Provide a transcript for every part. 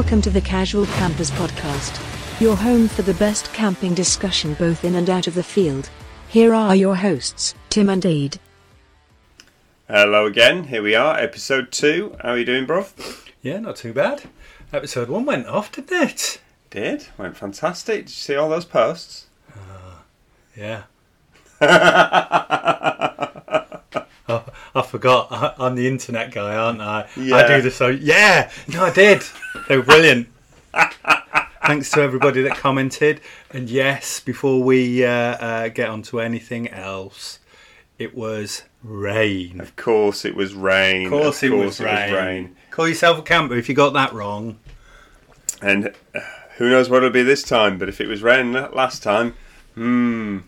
Welcome to the Casual Campers Podcast, your home for the best camping discussion both in and out of the field. Here are your hosts, Tim and Aid. Hello again, here we are, episode two. How are you doing, bruv? Yeah, not too bad. Episode one went off, didn't it? Did, went fantastic. Did you see all those posts? Ah, yeah. oh, I forgot. I, I'm the internet guy, aren't I? I do this. So yeah, no, I did. They were brilliant. Thanks to everybody that commented. And yes, before we uh, uh, get on to anything else, it was rain. Of course it was rain. Of course, it, was, rain. Call yourself a camper if you got that wrong. And uh, who knows what it'll be this time, but if it was rain last time, hmm.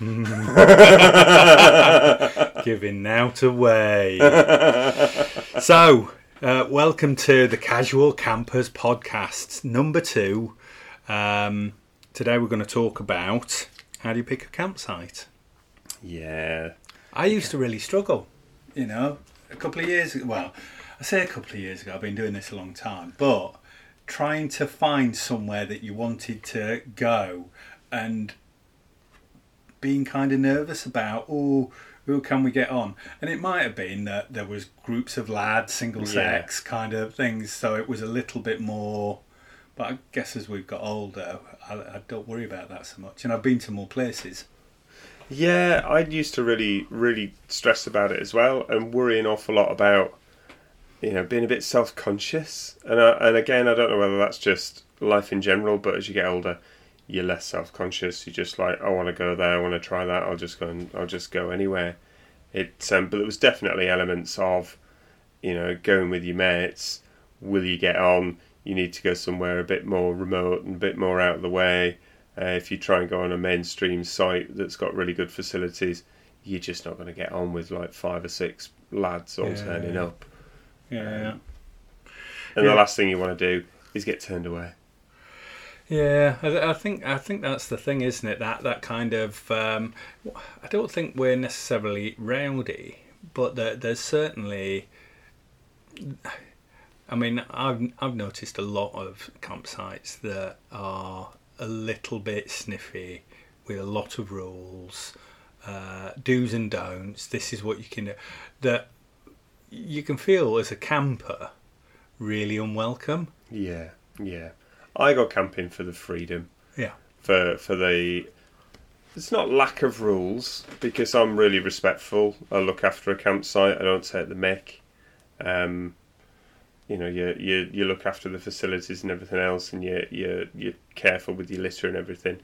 giving out away. so, uh, welcome to the Casual Campers podcast, number two. Um, today we're going to talk about how do you pick a campsite. Yeah. I used to really struggle, you know, a couple of years ago. Well, I say a couple of years ago, I've been doing this a long time, but trying to find somewhere that you wanted to go and being kind of nervous about, oh, who can we get on? And it might have been that there was groups of lads, single sex kind of things, so it was a little bit more. But I guess as we've got older, I, I don't worry about that so much. And I've been to more places. Yeah, I used to really, really stress about it as well and worry an awful lot about, you know, being a bit self conscious. And, I, and again, I don't know whether that's just life in general, but as you get older, you're less self conscious. You're just like, I want to go there, I want to try that, I'll just go and I'll just go anywhere. It, um, but there was definitely elements of, you know, going with your mates. Will you get on? You need to go somewhere a bit more remote and a bit more out of the way. Uh, if you try and go on a mainstream site that's got really good facilities, you're just not going to get on with like five or six lads all Yeah. turning up. Yeah. And Yeah. the last thing you want to do is get turned away. Yeah, I, I think I think that's the thing, isn't it? That that kind of um, I don't think we're necessarily rowdy, but there, there's certainly. I mean, I've I've noticed a lot of campsites that are a little bit sniffy, with a lot of rules, uh, do's and don'ts. This is what you can do. That you can feel as a camper really unwelcome. Yeah, yeah. I go camping for the freedom. Yeah. For for the it's not lack of rules because I'm really respectful. I look after a campsite. I don't take the mick. Um, you know, you you you look after the facilities and everything else, and you you you're careful with your litter and everything.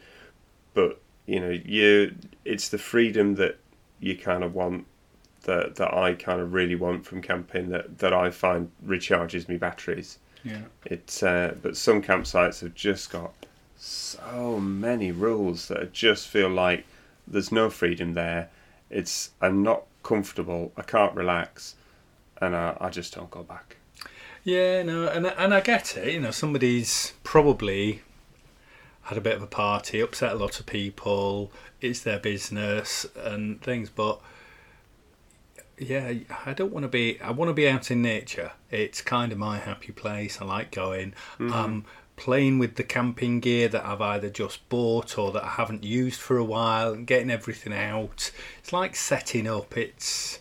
But you know, you it's the freedom that you kind of want that that I kind of really want from camping that that I find recharges me batteries. Yeah. It's uh, but some campsites have just got so many rules that I just feel like there's no freedom there. It's I'm not comfortable. I can't relax, and I, I just don't go back. Yeah, no, and and I get it. You know, somebody's probably had a bit of a party, upset a lot of people. It's their business and things, but yeah, I don't want to be. I want to be out in nature. It's kind of my happy place. I like going. Um, playing with the camping gear that I've either just bought or that I haven't used for a while and getting everything out. It's like setting up. It's,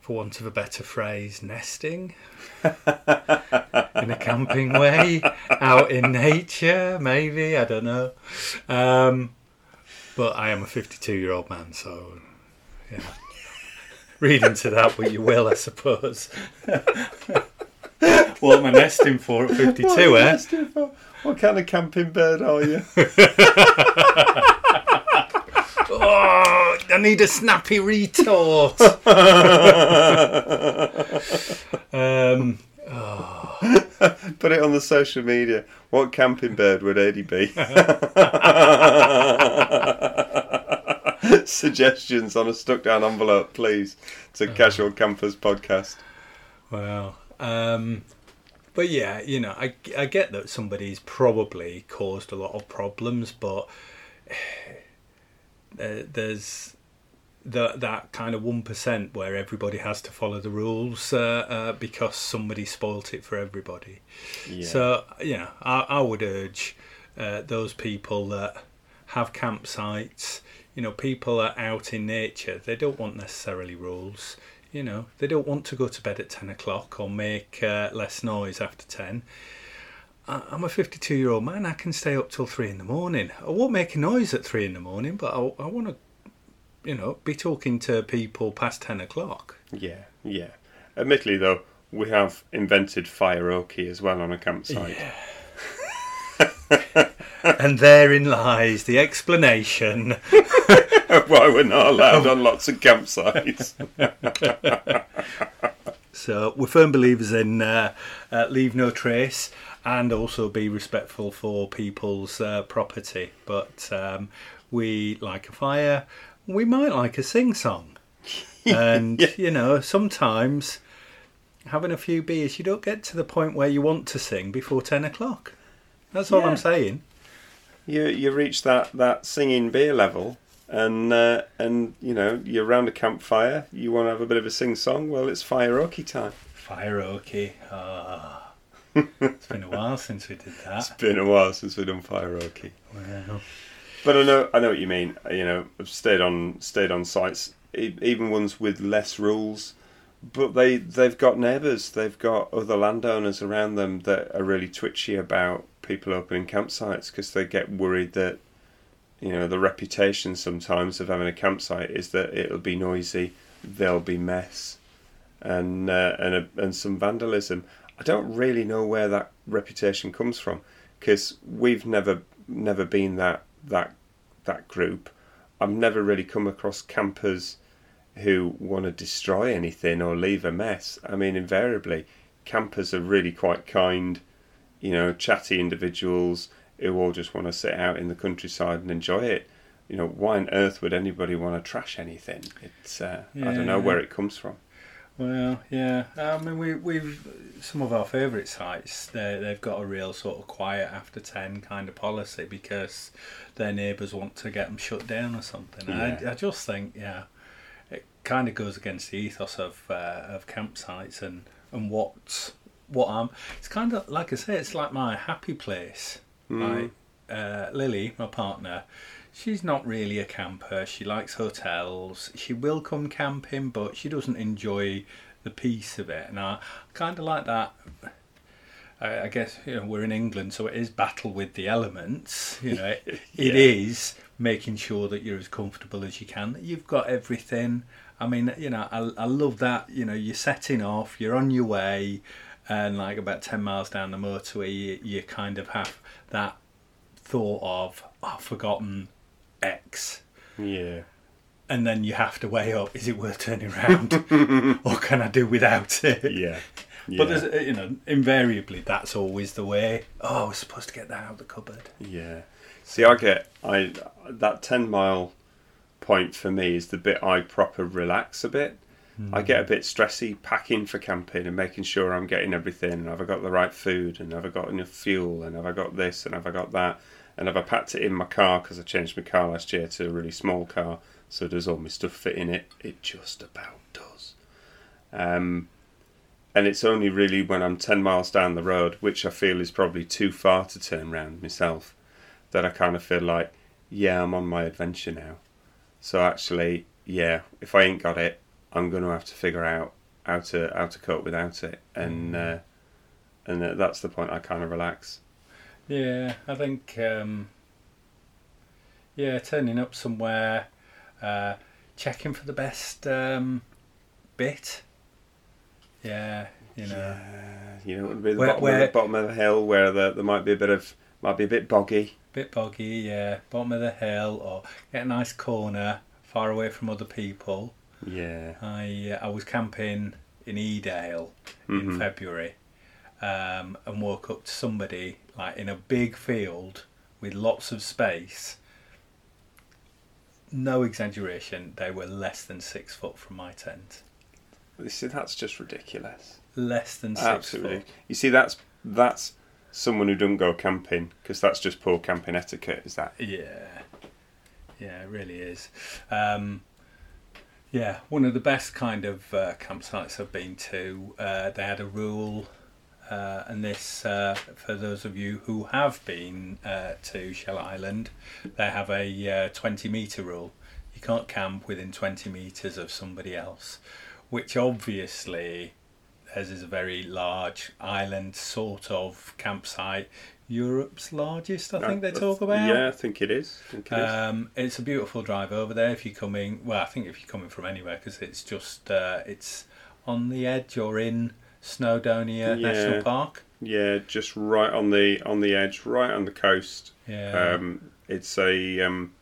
for want of a better phrase, nesting in a camping way, out in nature, maybe. I don't know. Um, but I am a 52 year old man, so yeah. Read into that what you will, I suppose. what am I nesting for at 52, eh? What kind of camping bird are you? Oh, I need a snappy retort. um, Put it on the social media. What camping bird would Adi be? Suggestions on a stuck down envelope, please, to Casual Campers Podcast. Well, um, but yeah, you know, I, I get that somebody's probably caused a lot of problems, but uh, there's the, that kind of one percent where everybody has to follow the rules uh, uh, because somebody spoilt it for everybody. Yeah. So yeah, I, I would urge uh, those people that have campsites. You know, people are out in nature. They don't want necessarily rules. You know, they don't want to go to bed at ten o'clock or make uh, less noise after ten. I- I'm a 52 year old man. I can stay up till three in the morning. I won't make a noise at three in the morning, but I, I want to, you know, be talking to people past 10 o'clock. Yeah, yeah. Admittedly, though, we have invented fire fireoki as well on a campsite. and therein lies the explanation. Why we're not allowed on lots of campsites. So we're firm believers in uh, uh, leave no trace and also be respectful for people's uh, property. But um, we like a fire. We might like a sing song. And, Yeah. you know, sometimes having a few beers, you don't get to the point where you want to sing before 10 o'clock. That's all Yeah. I'm saying. You you reach that, that singing beer level, and uh, and you know you're around a campfire. You want to have a bit of a sing song. Well, it's fireoki time. Fireoki. Ah. it's been a while since we did that. It's been a while since we've done fireoki. Well, But I know I know what you mean. You know, I've stayed on stayed on sites, even ones with less rules, but they they've got neighbours, they've got other landowners around them that are really twitchy about people opening campsites because they get worried that you know the reputation sometimes of having a campsite is that it'll be noisy, there'll be mess, and uh, and a, and some vandalism. I don't really know where that reputation comes from because we've never never been that that that group. I've never really come across campers who want to destroy anything or leave a mess. I mean, invariably, campers are really quite kind, you know, chatty individuals who all just want to sit out in the countryside and enjoy it. You know, why on earth would anybody want to trash anything? It's uh, I don't know where it comes from. Well, yeah. I mean, we, we've some of our favourite sites. They they've got a real sort of quiet after ten kind of policy because their neighbours want to get them shut down or something. Yeah. I, I just think, yeah, it kind of goes against the ethos of uh, of campsites and and what what I'm. It's kind of like I say, it's like my happy place. Like uh, Lily, my partner, she's not really a camper. She likes hotels. She will come camping, but she doesn't enjoy the peace of it. And I kind of like that. I, I guess you know we're in England, so it is battle with the elements. You know, it, it Yeah. is making sure that you're as comfortable as you can. That you've got everything. I mean, you know, I, I love that. You know, you're setting off, you're on your way, and like about ten miles down the motorway, you, you kind of have that thought of oh, I've forgotten X, Yeah. and then you have to weigh up: is it worth turning around, or can I do without it? Yeah. But there's, you know, invariably that's always the way. Oh, I was supposed to get that out of the cupboard. Yeah. See, I get I that ten mile point for me is the bit I proper relax a bit. I get a bit stressy packing for camping and making sure I'm getting everything and have I got the right food and have I got enough fuel and have I got this and have I got that and have I packed it in my car because I changed my car last year to a really small car so does all my stuff fit in it? It just about does. Um, and it's only really when I'm 10 miles down the road, which I feel is probably too far to turn round myself, that I kind of feel like, yeah, I'm on my adventure now. So actually, yeah, if I ain't got it, I'm going to have to figure out how to how to cope without it, and uh, and uh, that's the point I kind of relax. Yeah, I think. Um, yeah, turning up somewhere, uh, checking for the best um, bit. Yeah, you know. Yeah, you know, it would be the Where- bottom, where- of the bottom of the hill where the, there might be a bit of might be a bit boggy. bit boggy, yeah, bottom of the hill, or get a nice corner far away from other people. Yeah, I uh, I was camping in Edale in Mhm. February, um, and woke up to somebody like in a big field with lots of space. No exaggeration, they were less than six foot from my tent. you see, that's just ridiculous. Less than six Absolutely. foot. You see, that's that's someone who doesn't go camping because that's just poor camping etiquette. Is that? Yeah, yeah, it really is. Um, Yeah, one of the best kind of uh, campsites I've been to. Uh, they had a rule, uh, and this, uh, for those of you who have been uh, to Shell Island, they have a uh, 20 metre rule. You can't camp within 20 metres of somebody else, which obviously, theirs is a very large island sort of campsite. Europe's largest, I think they talk about. Yeah, I think it is. Think it is. Um, it's a beautiful drive over there if you're coming. Well, I think if you're coming from anywhere because it's just uh, it's on the edge or in Snowdonia Yeah. National Park. yeah, just right on the on the edge, right on the coast. Yeah, Um, it's a um,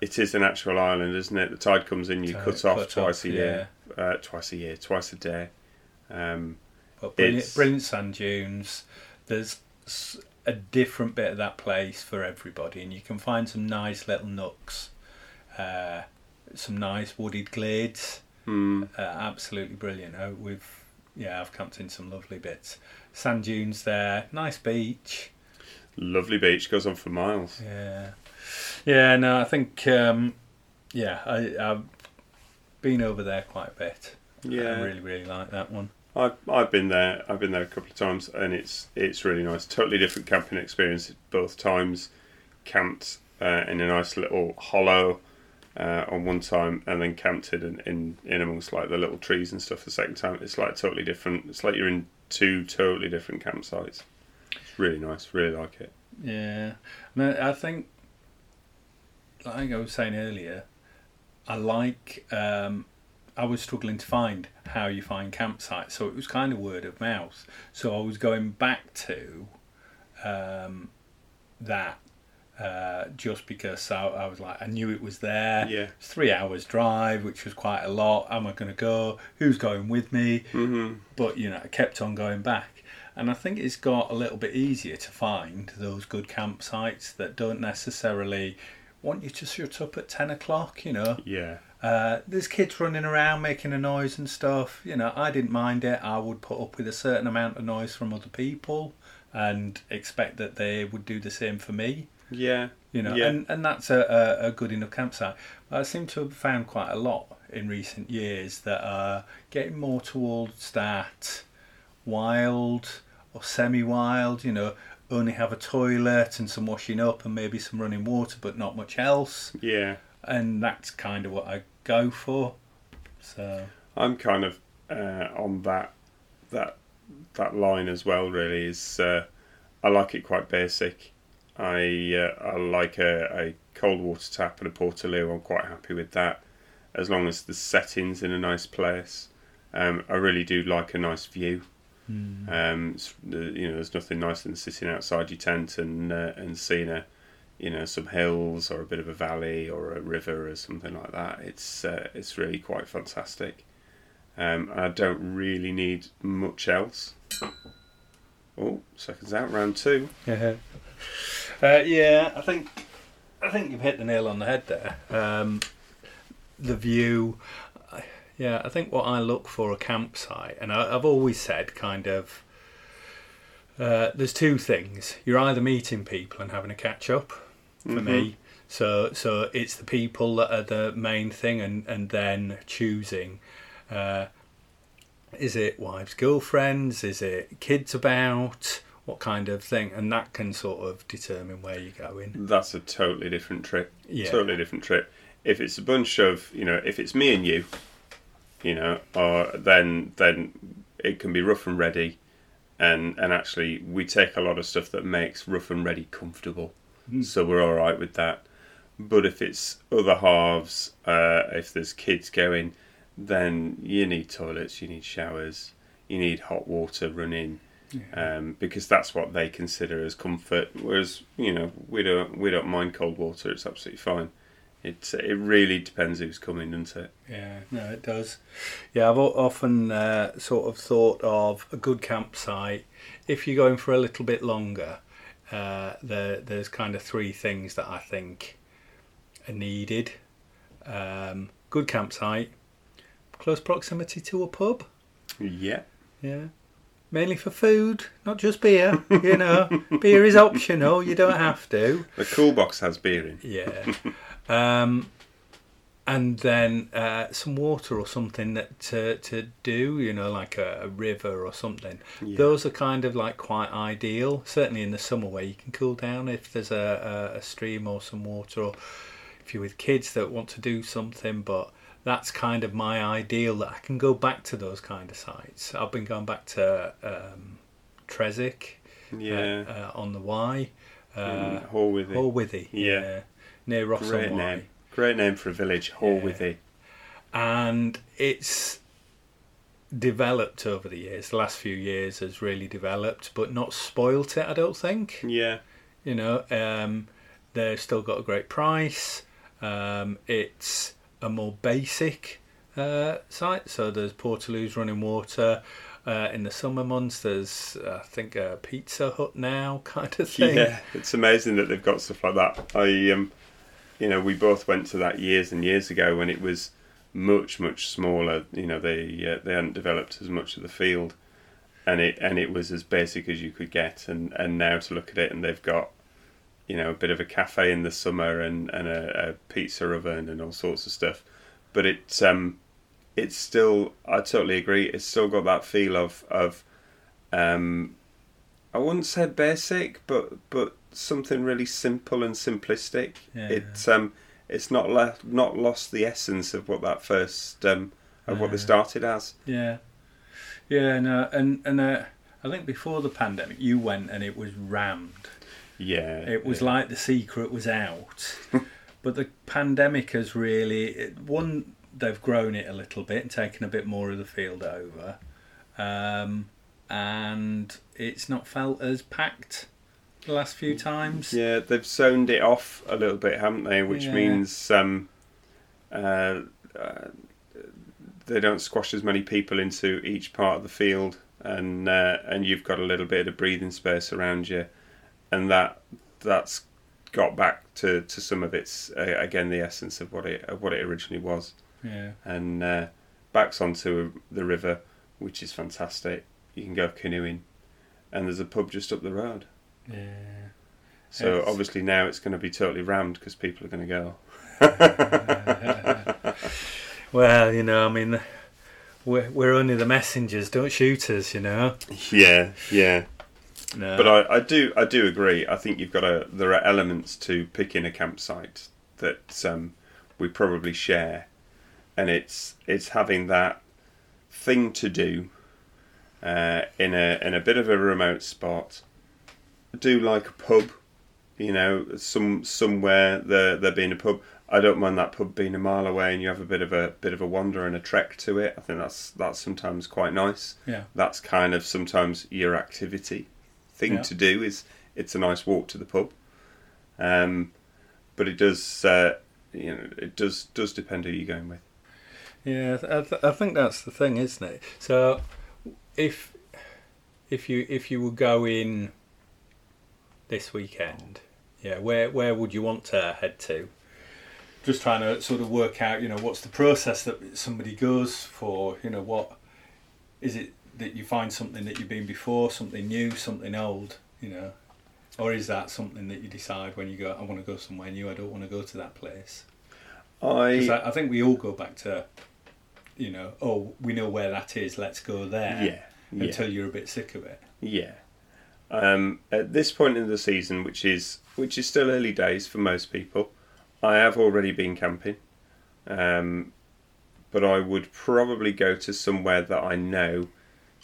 it is an actual island, isn't it? The tide comes in, you Tide cut off cut twice a year, uh, twice a year, twice a day. Um, but brilliant, brilliant sand dunes. There's a different bit of that place for everybody, and you can find some nice little nooks, uh, some nice wooded glades. hmm, uh, absolutely brilliant. Uh, we've yeah, I've camped in some lovely bits. Sand dunes there, nice beach. lovely beach goes on for miles. Yeah, yeah. No, I think um, yeah, I, I've been over there quite a bit. Yeah, I really really like that one. I've I've been there. I've been there a couple of times, and it's it's really nice. Totally different camping experience both times. Camped uh, in a nice little hollow uh, on one time, and then camped in, in in amongst like the little trees and stuff the second time. It's like totally different. It's like you're in two totally different campsites. It's really nice. Really like it. Yeah, no, I think like I was saying earlier, I like. Um, I was struggling to find how you find campsites, so it was kind of word of mouth. So I was going back to um, that uh, just because I, I was like, I knew it was there. Yeah. It's three hours drive, which was quite a lot. Am I going to go? Who's going with me? hmm but you know, I kept on going back. And I think it's got a little bit easier to find those good campsites that don't necessarily want you to shut up at 10 o'clock, you know. Yeah. Uh, there's kids running around making a noise and stuff. You know, I didn't mind it. I would put up with a certain amount of noise from other people and expect that they would do the same for me Yeah. you know, Yeah. and, and that's a, a, a good enough campsite. But I seem to have found quite a lot in recent years that are getting more towards that wild or semi-wild, you know, only have a toilet and some washing up and maybe some running water, but not much else. Yeah. And that's kind of what I go for. So I'm kind of uh, on that that that line as well. Really, is uh, I like it quite basic. I uh, I like a, a cold water tap and a portaloo. I'm quite happy with that, as long as the settings in a nice place. Um, I really do like a nice view. Um, you know, there's nothing nicer than sitting outside your tent and uh, and seeing a, you know, some hills or a bit of a valley or a river or something like that. It's uh, it's really quite fantastic. Um, I don't really need much else. Oh, seconds out, round two. yeah, uh, yeah. I think I think you've hit the nail on the head there. Um, the view. Yeah, I think what I look for a campsite, and I, I've always said, kind of, uh, there's two things. You're either meeting people and having a catch up. For me, so so it's the people that are the main thing, and and then choosing. Uh, is it wives, girlfriends? Is it kids about? What kind of thing? And that can sort of determine where you're going. That's a totally different trip. Yeah. Totally different trip. If it's a bunch of, you know, if it's me and you, you know, or then then it can be rough and ready, and and actually we take a lot of stuff that makes rough and ready comfortable, so we're all right with that. But if it's other halves, uh, if there's kids going, then you need toilets, you need showers, you need hot water running, um, because that's what they consider as comfort. Whereas you know we don't we don't mind cold water; it's absolutely fine. It it really depends who's coming, doesn't it? Yeah, no, it does. Yeah, I've often uh, sort of thought of a good campsite. If you're going for a little bit longer, uh, there there's kind of three things that I think are needed. Um, good campsite, close proximity to a pub. Yeah, Yeah. Mainly for food, not just beer. You know, beer is optional. You don't have to. the cool box has beer in. Yeah. Um, and then uh, some water or something that to, to do, you know, like a, a river or something. Yeah. Those are kind of like quite ideal, certainly in the summer where you can cool down if there's a, a, a stream or some water, or if you're with kids that want to do something. But that's kind of my ideal that I can go back to those kind of sites. I've been going back to um, Tresseck Yeah. uh, uh, on the Wye, uh, Hoarwithy. Hoarwithy, Yeah. near Ross Great on Wye. name. Great name for a village, Hoarwithy. and it's developed over the years. The last few years has really developed, but not spoilt it. I don't think. Yeah. You know, um, they've still got a great price. Um, it's a more basic uh, site, so there's Portaloos running water. Uh, in the summer months, there's I think a Pizza Hut now kind of thing. Yeah, it's amazing that they've got stuff like that. I, um, you know, we both went to that years and years ago when it was much much smaller. You know, they uh, they hadn't developed as much of the field, and it and it was as basic as you could get. And and now to look at it, and they've got, you know, a bit of a cafe in the summer and and a, a pizza oven and all sorts of stuff. But it's um, it's still. I totally agree. It's still got that feel of of um, I wouldn't say basic, but but something really simple and simplistic. Yeah. It's um it's not left not lost the essence of what that first um of what they started as. Yeah, yeah, no, and and uh, I think before the pandemic, you went and it was rammed. Yeah, It was yeah. like the secret was out, but the pandemic has really it, one. They've grown it a little bit and taken a bit more of the field over, um, and it's not felt as packed the last few times. yeah they've zoned it off a little bit, haven't they? Which Yeah. means um uh, uh they don't squash as many people into each part of the field, and uh, and you've got a little bit of breathing space around you, and that that's got back to, to some of its uh, again the essence of what it of what it originally was, Yeah, and uh, backs onto the river, which is fantastic. You can go canoeing, and there's a pub just up the road. Yeah. So Yes. obviously now it's going to be totally rammed because people are going to go. Well, you know, I mean, we're we're only the messengers. Don't shoot us, you know. Yeah, yeah. No. But I, I do I do agree. I think you've got to there are elements to picking a campsite that um, we probably share, and it's it's having that thing to do uh, in a in a bit of a remote spot. Do like a pub, you know, some somewhere there there being a pub. I don't mind that pub being a mile away, and you have a bit of a bit of a wander and a trek to it. I think that's that's sometimes quite nice yeah. that's kind of sometimes your activity thing Yeah. to do is it's a nice walk to the pub um, but it does uh, you know it does does depend who you're going with Yeah, I, th- I think that's the thing, isn't it? So, if if you if you were going this weekend, yeah, where where would you want to head to? Just trying to sort of work out, you know, what's the process that somebody goes for? You know, what is it that you find something that you've been before, something new, something old? You know, or is that something that you decide when you go? I want to go somewhere new. I don't want to go to that place. I I, I think we all go back to, you know, oh, we know where that is. Let's go there. yeah yeah Until you're a bit sick of it. yeah um, at this point in the season which is which is still early days for most people I have already been camping um, but I would probably go to somewhere that I know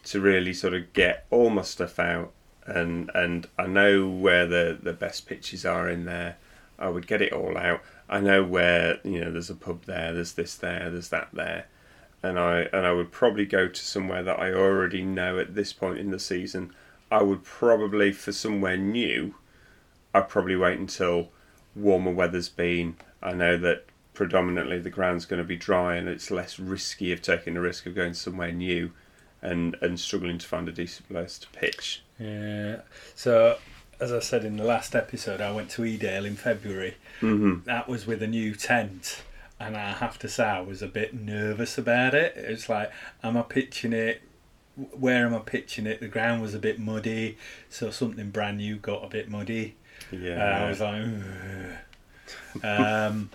to really sort of get all my stuff out and and I know where the the best pitches are in there. I would get it all out. I know where you know there's a pub there, there's this there, there's that there, and I and I would probably go to somewhere that I already know at this point in the season. I would probably for somewhere new. I'd probably wait until warmer weather's been. I know that predominantly the ground's going to be dry and it's less risky of taking the risk of going somewhere new and and struggling to find a decent place to pitch. Yeah. So, as I said in the last episode, I went to Edale in February. Mm-hmm. That was with a new tent. And I have to say, I was a bit nervous about it. It's like, am I pitching it? Where am I pitching it? The ground was a bit muddy, so something brand new got a bit muddy. Uh, I was like, um,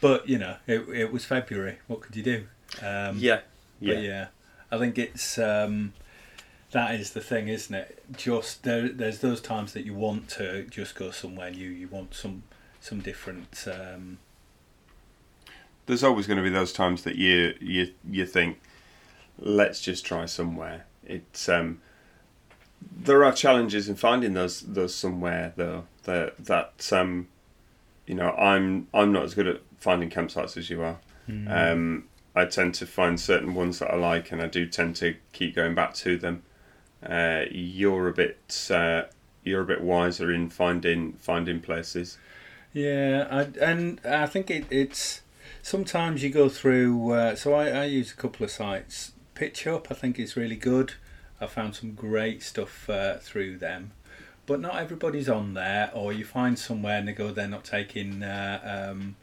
but you know, it, it was February. What could you do? Um, yeah, yeah, But yeah, I think it's um, that is the thing, isn't it? Just there, there's those times that you want to just go somewhere new. You want some some different. Um, There's always going to be those times that you you you think, let's just try somewhere. It's um, there are challenges in finding those those somewhere though. That that um, you know, I'm I'm not as good at finding campsites as you are. Um, I tend to find certain ones that I like, and I do tend to keep going back to them. Uh, you're a bit uh, you're a bit wiser in finding finding places. yeah, I, and I think it, it's sometimes you go through. Uh, so I, I use a couple of sites. Pitch Up, I think is really good. I found some great stuff uh, through them, but not everybody's on there. Or you find somewhere and they go, they're not taking uh, um,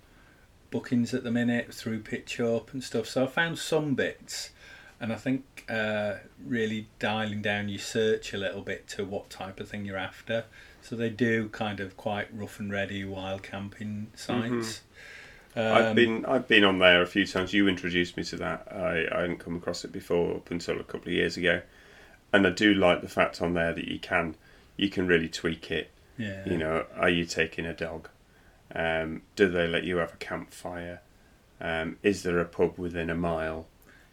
bookings at the minute through Pitch Up and stuff. So I found some bits, and I think uh, really dialing down your search a little bit to what type of thing you're after. So they do kind of quite rough and ready wild camping sites. I've Um, been I've been on there a few times. You introduced me to that. I, I hadn't come across it before up until a couple of years ago, and I do like the fact on there that you can you can really tweak it. yeah, You know, are you taking a dog? Um, do they let you have a campfire? Um, is there a pub within a mile?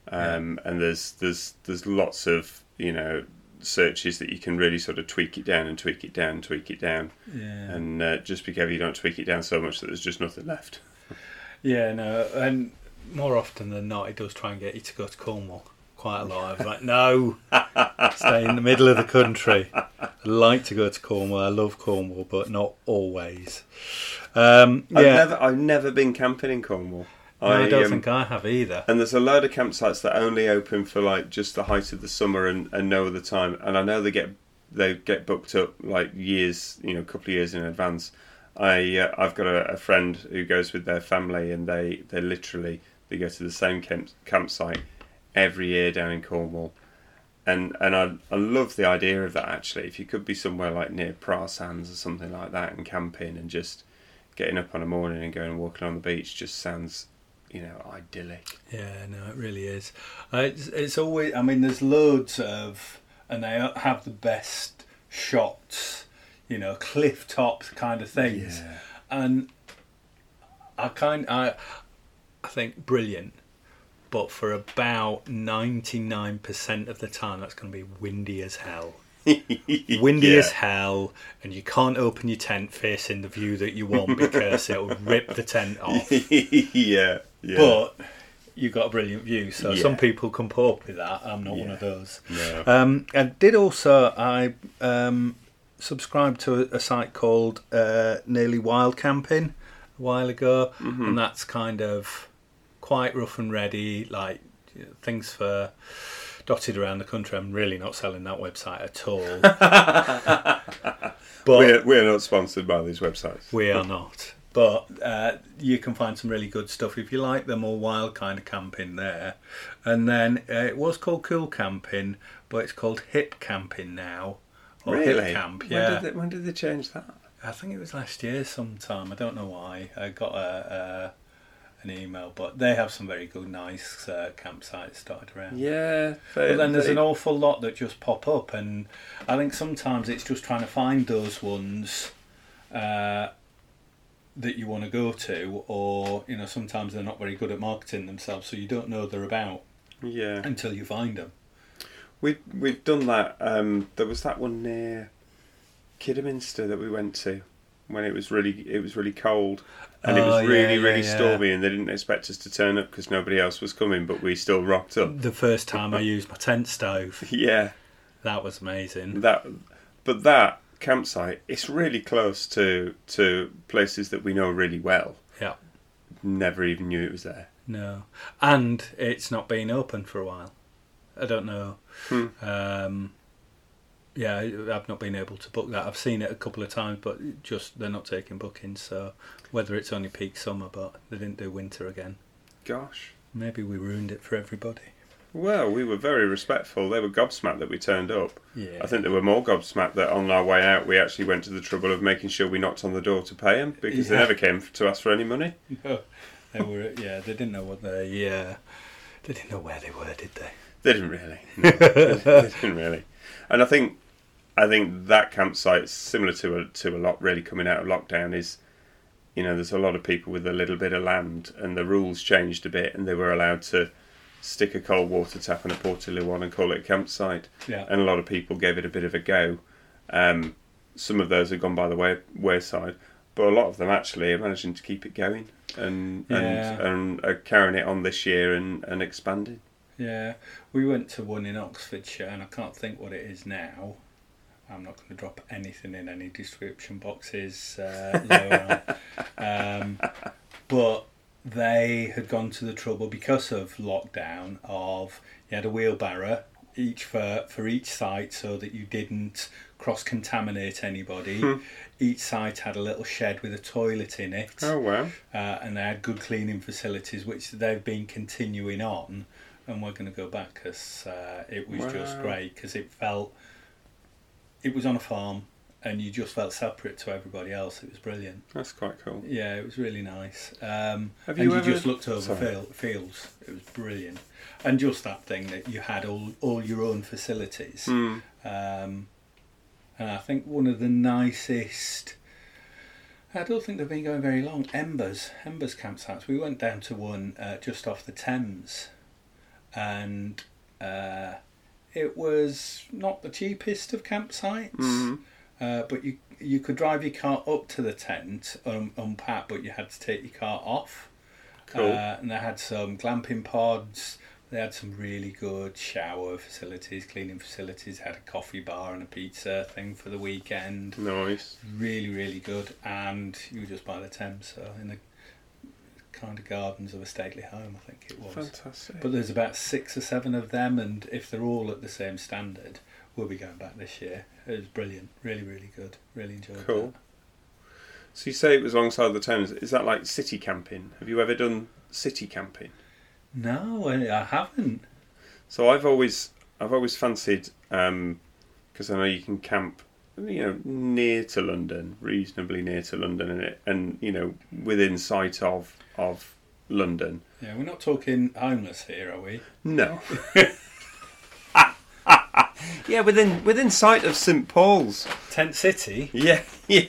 Um, And there's there's there's lots of you know searches that you can really sort of tweak it down and tweak it down and tweak it down, yeah. and uh, just be careful you don't tweak it down so much that there's just nothing left. Yeah, no, and more often than not, it does try and get you to go to Cornwall quite a lot. I was like, no, stay in the middle of the country. I like to go to Cornwall. I love Cornwall, but not always. Um, I've yeah, never I've never been camping in Cornwall. no, I, don't um, think I have either. And there's a load of campsites that only open for like just the height of the summer and, and no other time. And I know they get they get booked up like years, you know, a couple of years in advance. I uh, I've got a, a friend who goes with their family and they they literally they go to the same camp, campsite every year down in Cornwall. And and I I love the idea of that actually. If you could be somewhere like near Praa Sands or something like that and camping and just getting up on a morning and going walking on the beach just sounds you know idyllic. Yeah, no, it really is. Uh, it's, it's always. I mean, there's loads of, and they have the best shots. You know, cliff tops kind of things, and I kind I I think brilliant. But for about ninety nine percent of the time, that's going to be windy as hell. Windy Yeah. as hell, and you can't open your tent facing the view that you want because it'll rip the tent off yeah, yeah. but you got a brilliant view. So Yeah. some people can up with that. I'm not one of those. no. Um, I did also I um, subscribed to a, a site called uh, Nearly Wild Camping a while ago, and that's kind of quite rough and ready, like you know, things for dotted around the country. I'm really not selling that website at all. but we're, we're not sponsored by these websites. we are not. But uh, you can find some really good stuff if you like the more wild kind of camping there. And then uh, it was called Cool Camping, but it's called Hip Camping now. Really? Camp, When yeah. did, they, when did they change that? I think it was last year sometime. I don't know why. I got a, a an email, but they have some very good, nice uh, campsites started around. Yeah. But then there's an awful lot that just pop up, and I think sometimes it's just trying to find those ones uh, that you want to go to, or you know, sometimes they're not very good at marketing themselves, so you don't know they're about Yeah. until you find them. We we've done that. Um, there was that one near Kidderminster that we went to when it was really it was really cold and it Oh, was yeah, really yeah, really yeah. stormy and they didn't expect us to turn up because nobody else was coming, but we still rocked up. The first time I used my tent stove, Yeah. that was amazing. That, but that campsite it's really close to to places that we know really well. Yeah. Never even knew it was there. No, and it's not been open for a while. I don't know. Hmm. Um, yeah, I've not been able to book that. I've seen it a couple of times, but just they're not taking bookings. So whether it's only peak summer, but they didn't do winter again. Gosh. Maybe we ruined it for everybody. Well, we were very respectful. They were gobsmacked that we turned up. Yeah, I think they were more gobsmacked that on our way out we actually went to the trouble of making sure we knocked on the door to pay them because they never came to ask for any money. No, they were yeah. They didn't know what they uh, they didn't know where they were, did they? They didn't really. No, they didn't really. And I think I think that campsite, similar to a, to a lot really coming out of lockdown, is you know there's a lot of people with a little bit of land, and the rules changed a bit, and they were allowed to stick a cold water tap and a portaloo on and call it a campsite, Yeah. and a lot of people gave it a bit of a go. Um, some of those have gone by the way, wayside, but a lot of them actually are managing to keep it going and Yeah. and, and are carrying it on this year and, and expanding. Yeah, we went to one in Oxfordshire, and I can't think what it is now. I'm not going to drop anything in any description boxes uh. Um, but they had gone to the trouble because of lockdown of you had a wheelbarrow each for for each site so that you didn't cross contaminate anybody. Each site had a little shed with a toilet in it Oh wow! uh, and they had good cleaning facilities, which they've been continuing on, and we're going to go back because uh, it was just great because it felt it was on a farm and you just felt separate to everybody else. It was brilliant. That's quite cool. Yeah, it was really nice. Um, Have and you you ever- just looked over field, fields. It was brilliant, and just that thing that you had all all your own facilities. Hmm. Um, and I think one of the nicest. I don't think they've been going very long. Embers, Embers campsites. We went down to one uh, just off the Thames, and uh, it was not the cheapest of campsites. Mhm. Uh, but you you could drive your car up to the tent, um, unpack, but you had to take your car off. Cool. Uh, and they had some glamping pods. They had some really good shower facilities, cleaning facilities. Had a coffee bar and a pizza thing for the weekend. Nice. Really, really good. And you were just by the Thames, so in the kind of gardens of a stately home, I think it was. Fantastic. But there's about six or seven of them, and if they're all at the same standard, we'll be going back this year. It was brilliant, really, really good. Really enjoyed Cool. So you say it was alongside the Thames. Is that like city camping? Have you ever done city camping? No, I I haven't. So I've always I've always fancied um, because I know you can camp you know near to London, reasonably near to London, and it, and you know within sight of of London. Yeah, we're not talking homeless here, are we? No. yeah, within within sight of St Paul's. Tent City. Yeah, yeah.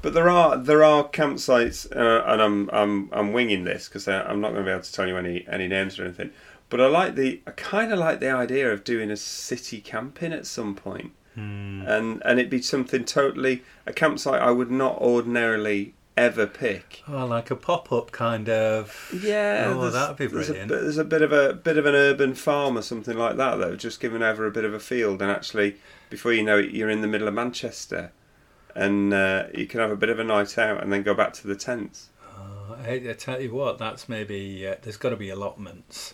But there are there are campsites, uh, and I'm I'm I'm winging this because I'm not going to be able to tell you any any names or anything. But I like the I kind of like the idea of doing a city camping at some point, and and it'd be something totally a campsite I would not ordinarily ever pick. Oh, like a pop-up kind of. Yeah, Oh, that'd be there's a brilliant. bit- There's a, bit of a bit of an urban farm or something like that, though, just giving over a bit of a field, and actually, before you know it, you're in the middle of Manchester, and uh, you can have a bit of a night out, and then go back to the tents. Oh, I, I tell you what, that's maybe uh, there's got to be allotments.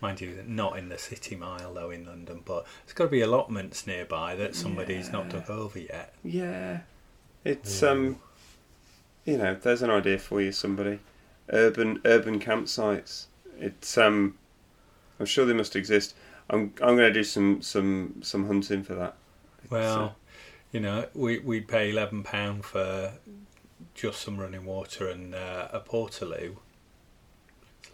Mind you, not in the city mile though in London, but there's got to be allotments nearby that somebody's not Yeah. took over yet. Yeah, it's um, you know, there's an idea for you, somebody. Urban urban campsites. It's um, I'm sure they must exist. I'm I'm going to do some some some hunting for that. It's, uh, Well, you know, we we pay eleven pound for just some running water and uh, a portaloo.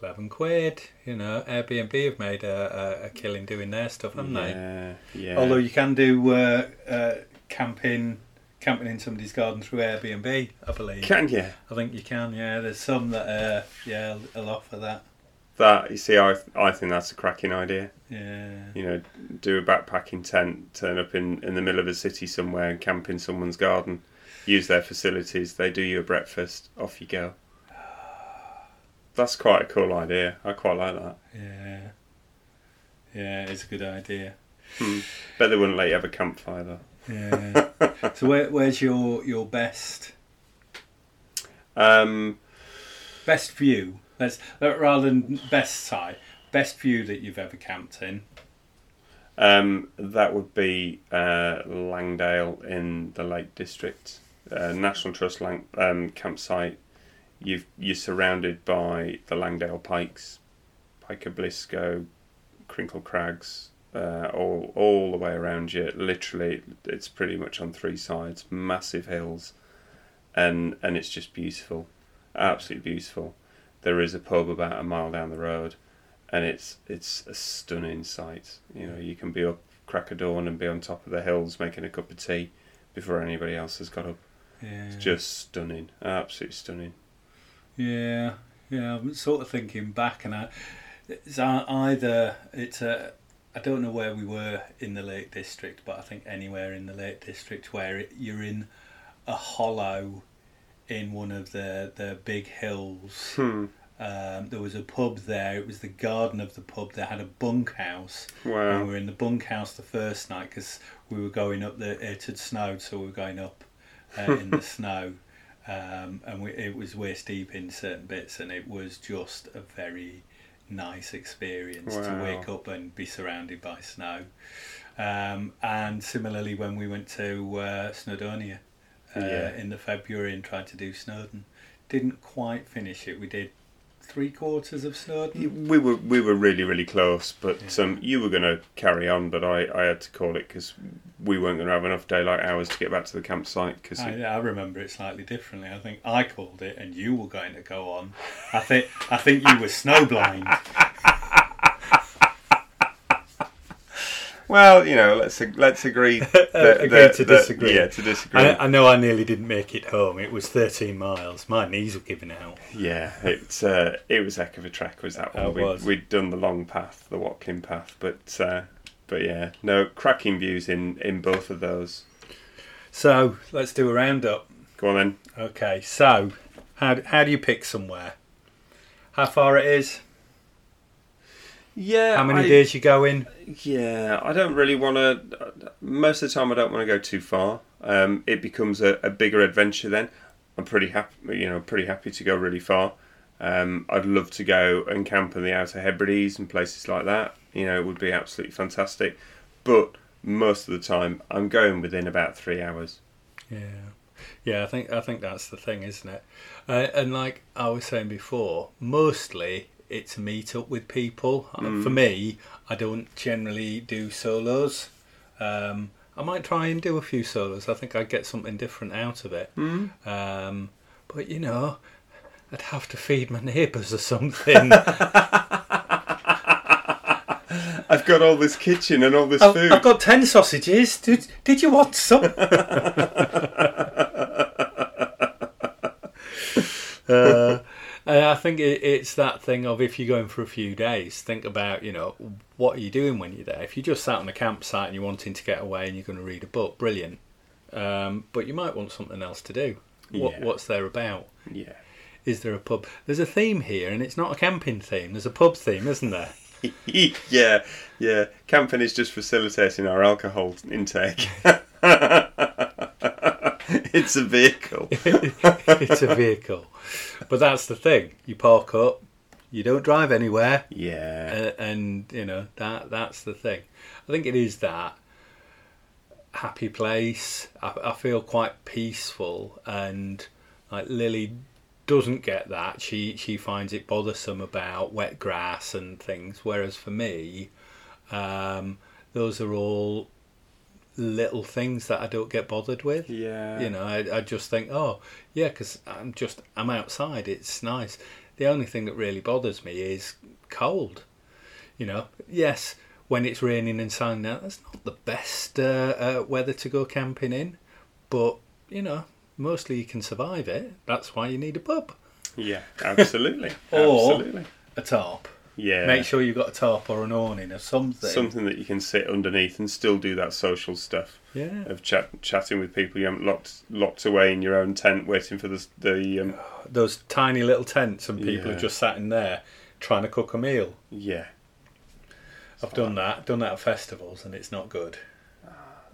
It's eleven quid. You know, Airbnb have made a, a, a killing doing their stuff, haven't they? yeah, yeah. Although you can do uh, uh, camping, camping in somebody's garden through Airbnb, I believe. can you? I think you can. Yeah, there's some that uh, yeah, will offer that. That you see, I I think that's a cracking idea. Yeah. You know, do a backpacking tent, turn up in in the middle of a city somewhere, and camp in someone's garden. Use their facilities. They do you a breakfast. Off you go. That's quite a cool idea. I quite like that. Yeah. Yeah, it's a good idea. Hmm. Bet they wouldn't let you have a campfire though. Yeah. so where, where's your your best Um, best view? Let's uh, rather than best site, best view that you've ever camped in. um, that would be uh, Langdale in the Lake District, uh, National Trust Lang- um, campsite. You've you're surrounded by the Langdale Pikes, Pike of Blisco, Crinkle Crags, uh, all all the way around you. Literally, it's pretty much on three sides, massive hills, and and it's just beautiful, absolutely beautiful. there is a pub about a mile down the road, and it's it's a stunning sight. You know, you can be up crack of dawn and be on top of the hills making a cup of tea before anybody else has got up. Yeah. It's just stunning, absolutely stunning. Yeah, yeah. I'm sort of thinking back, and I, it's either it's a. I don't know where we were in the Lake District, but I think anywhere in the Lake District where it, you're in a hollow in one of the the big hills. Hmm. Um, there was a pub there. It was the garden of the pub. They had a bunkhouse. And we were in the bunkhouse the first night because we were going up the. It had snowed, so we were going up uh, in the snow, um, and we, it was waist deep in certain bits, and it was just a very nice experience to wake up and be surrounded by snow. Um, and similarly, when we went to uh, Snowdonia uh, Yeah. in the February and tried to do Snowdon, didn't quite finish it. We did three quarters of Snowdon. We were we were really really close, but Yeah. um, you were going to carry on, but I, I had to call it because we weren't going to have enough daylight hours to get back to the campsite. Because I, I remember it slightly differently. I think I called it, and you were going to go on. I think I think you were snowblind. well, you know, let's let's agree. That, Agree that- to that- disagree. Yeah, to disagree. I, I know I nearly didn't make it home. It was 13 miles. My knees were giving out. Yeah, it's uh, it was heck of a trek. Was that one? It we, was. We'd done the long path, the Watkin path, but uh, but yeah, no cracking views in in both of those. So let's do a roundup. Go on then. Okay. So how how do you pick somewhere? How far it is? Yeah, How many I- days you go in? Yeah, I don't really want to. Most of the time, I don't want to go too far. Um, it becomes a, a bigger adventure then. I'm pretty happy, you know, pretty happy to go really far. Um, I'd love to go and camp in the Outer Hebrides and places like that. You know, it would be absolutely fantastic. But most of the time, I'm going within about three hours. Yeah, yeah. I think I think that's the thing, isn't it? Uh, and like I was saying before, mostly it's a meet up with people. Uh, For me, I don't generally do solos. Um, I might try and do a few solos. I think I'd get something different out of it. Um, but you know, I'd have to feed my neighbours or something. I've got all this kitchen and all this I've, food. I've got ten sausages. Did Did you want some? uh, and I think it, it's that thing of if you're going for a few days, think about you know what are you doing when you're there. If you just sat on a campsite and you're wanting to get away and you're going to read a book, brilliant. Um, but you might want something else to do. What, Yeah. What's there about? yeah. Is there a pub? There's a theme here, and it's not a camping theme. There's a pub theme, isn't there? yeah, yeah. Camping is just facilitating our alcohol intake. it's a vehicle. it's a vehicle. But that's the thing. You park up, you don't drive anywhere, Yeah. uh, and you know that that's the thing. I think it is that happy place. I, I feel quite peaceful, and like Lily doesn't get that. She she finds it bothersome about wet grass and things. Whereas for me, um, those are all little things that I don't get bothered with. yeah. You know, I, I just think, oh, yeah, because I'm just I'm outside. It's nice. The only thing that really bothers me is cold. You know, yes, when it's raining and sunny out, that's not the best uh, uh, weather to go camping in. But you know, mostly you can survive it. That's why you need a pub, Yeah, absolutely. Or- absolutely. a tarp. Yeah. Make sure you've got a tarp or an awning or something. Something that you can sit underneath and still do that social stuff Yeah. of chat, chatting with people you haven't locked locked away in your own tent, waiting for the the um, Those tiny little tents and people Yeah. are just sat in there trying to cook a meal. yeah. I've done that. Done that at festivals, and it's not good.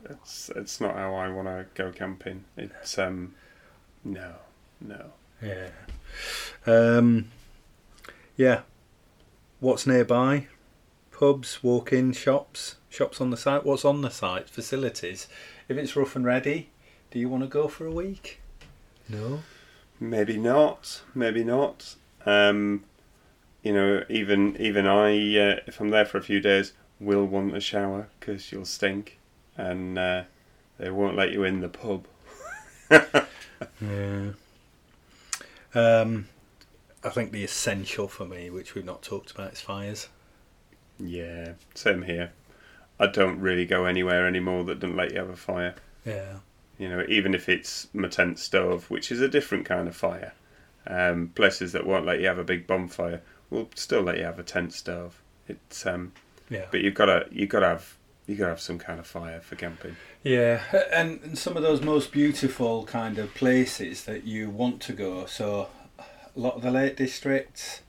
It's it's not how I want to go camping. It's um, no, no. Yeah. Um, yeah. What's nearby? Pubs, walk-in shops, shops on the site. What's on the site? Facilities. If it's rough and ready, do you want to go for a week? No. Maybe not. Maybe not. Um, you know, even even I, uh, if I'm there for a few days, will want a shower because you'll stink, and uh, they won't let you in the pub. Yeah. Um, I think the essential for me, which we've not talked about, is fires. Yeah, same here. I don't really go anywhere anymore that doesn't let you have a fire. Yeah. You know, even if it's my tent stove, which is a different kind of fire. Um, places that won't let you have a big bonfire will still let you have a tent stove. It's um, Yeah. but you've got to you've got to have you got to have some kind of fire for camping. Yeah, and, and some of those most beautiful kind of places that you want to go. So, a lot of the Lake Districts,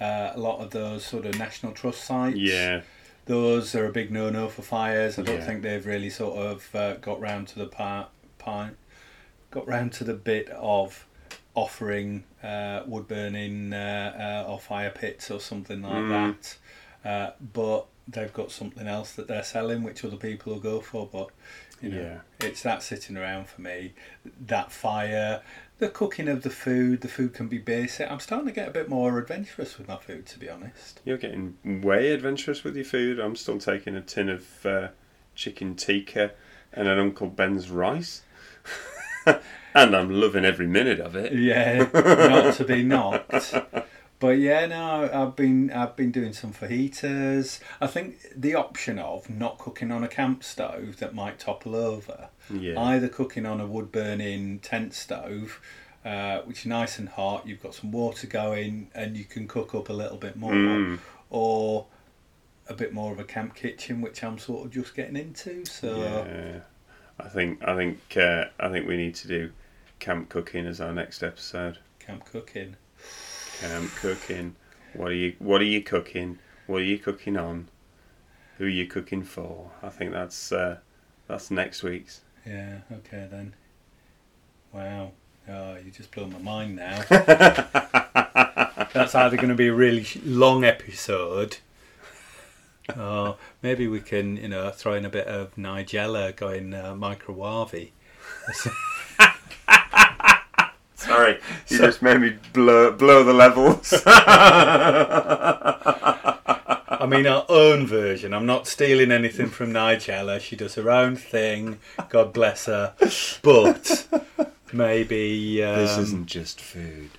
uh, a lot of those sort of National Trust sites. Yeah, those are a big no-no for fires. I don't Yeah. think they've really sort of uh, got round to the part, part, got round to the bit of offering uh, wood burning uh, uh, or fire pits or something like Mm. that. Uh, but they've got something else that they're selling, which other people will go for. But you know, Yeah. it's that sitting around for me. That fire, the cooking of the food. The food can be basic. I'm starting to get a bit more adventurous with my food, to be honest. you're getting way adventurous with your food. I'm still taking a tin of uh, chicken tikka and an Uncle Ben's rice, and I'm loving every minute of it. Yeah, not to be knocked. But yeah, no, I've been I've been doing some fajitas. I think the option of not cooking on a camp stove that might topple over, Yeah, either cooking on a wood burning tent stove, uh, which is nice and hot. You've got some water going, and you can cook up a little bit more, Mm. or a bit more of a camp kitchen, which I'm sort of just getting into. So yeah. I think I think uh, I think we need to do camp cooking as our next episode. camp cooking. Camp cooking. What are you What are you cooking? What are you cooking on? Who are you cooking for? I think that's uh, that's next week's. Yeah, okay then. Wow. Oh, you just blew my mind now. That's either going to be a really long episode, or maybe we can, you know, throw in a bit of Nigella going uh, microwavy. Sorry, you just made me blow blow the levels. I mean, our own version. I'm not stealing anything from Nigella. She does her own thing. God bless her. But maybe. Um, this isn't just food.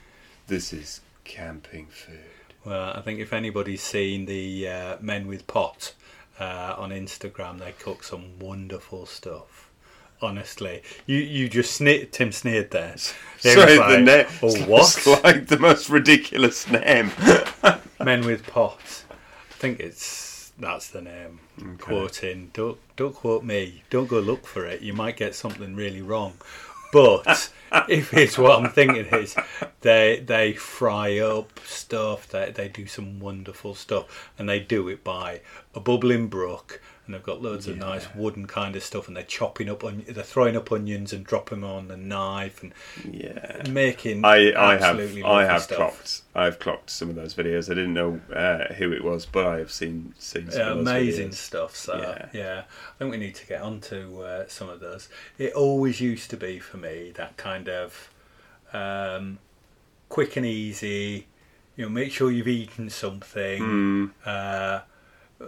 This is camping food. Well, I think if anybody's seen the uh, Men with Pot uh, on Instagram, they cook some wonderful stuff. Honestly, you you just sneered, Tim sneered there. It Sorry, was the like, name. Oh, it's what? like the most ridiculous name. Men with Pot. I think it's that's the name. Quoting. Don't don't quote me. Don't go look for it. You might get something really wrong. But if it's what I'm thinking is, they they fry up stuff. They they do some wonderful stuff, and they do it by a bubbling brook. And they've got loads of nice wooden kind of stuff, and they're chopping up. On, they're throwing up onions and dropping them on the knife and Yeah. making. I, I have I have stuff. clocked I've clocked some of those videos. I didn't know uh, who it was, but I have seen seen some Yeah, amazing stuff. So Yeah. yeah. I think we need to get onto uh, some of those. It always used to be for me that kind of um, quick and easy. You know, make sure you've eaten something. Mm, Uh,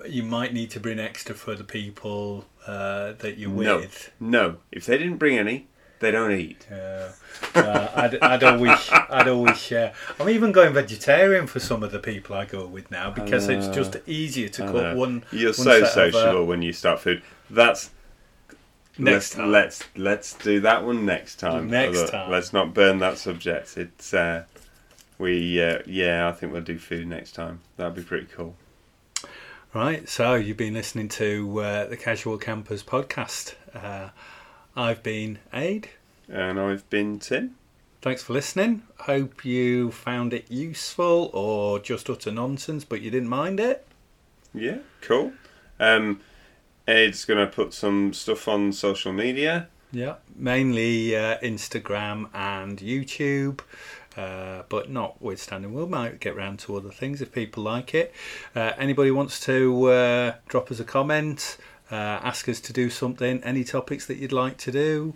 you might need to bring extra for the people uh, that you're No. with. no, if they didn't bring any, they don't eat. Uh, uh, I'd, I'd always, I'd always share. I'm even going vegetarian for some of the people I go with now because it's just easier to cook one. You're one so of, uh, sociable when you start food. That's Next let's, time. Let's let's do that one next time. Next Although, time. Let's not burn that subject. It's uh, we uh, yeah. I think we'll do food next time. That'd be pretty cool. Right, so you've been listening to uh, the Casual Campers podcast. Uh, I've been Ed. And I've been Tim. Thanks for listening. Hope you found it useful or just utter nonsense, but you didn't mind it. Yeah, cool. Um, Ed's gonna put some stuff on social media. Yeah, mainly uh, Instagram and YouTube. Uh, but notwithstanding, we might get round to other things if people like it. Uh, anybody wants to uh, drop us a comment, uh, ask us to do something, any topics that you'd like to do,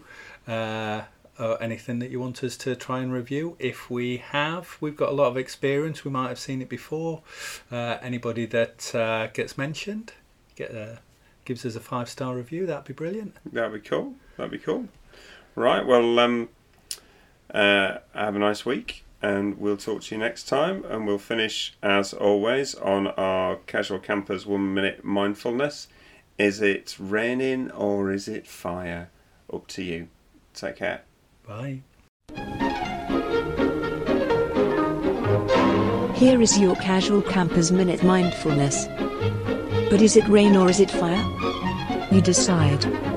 uh, or anything that you want us to try and review. If we have, we've got a lot of experience. We might have seen it before. Uh, anybody that gets mentioned, get a, gives us a five star review. That'd be brilliant. That'd be cool. That'd be cool. Right. Well, um, uh, have a nice week, and we'll talk to you next time. And we'll finish, as always, on our Casual Campers One Minute Mindfulness. Is it raining or is it fire? Up to you. Take care. Bye. Here is your Casual Campers Minute Mindfulness. But is it rain or is it fire? You decide.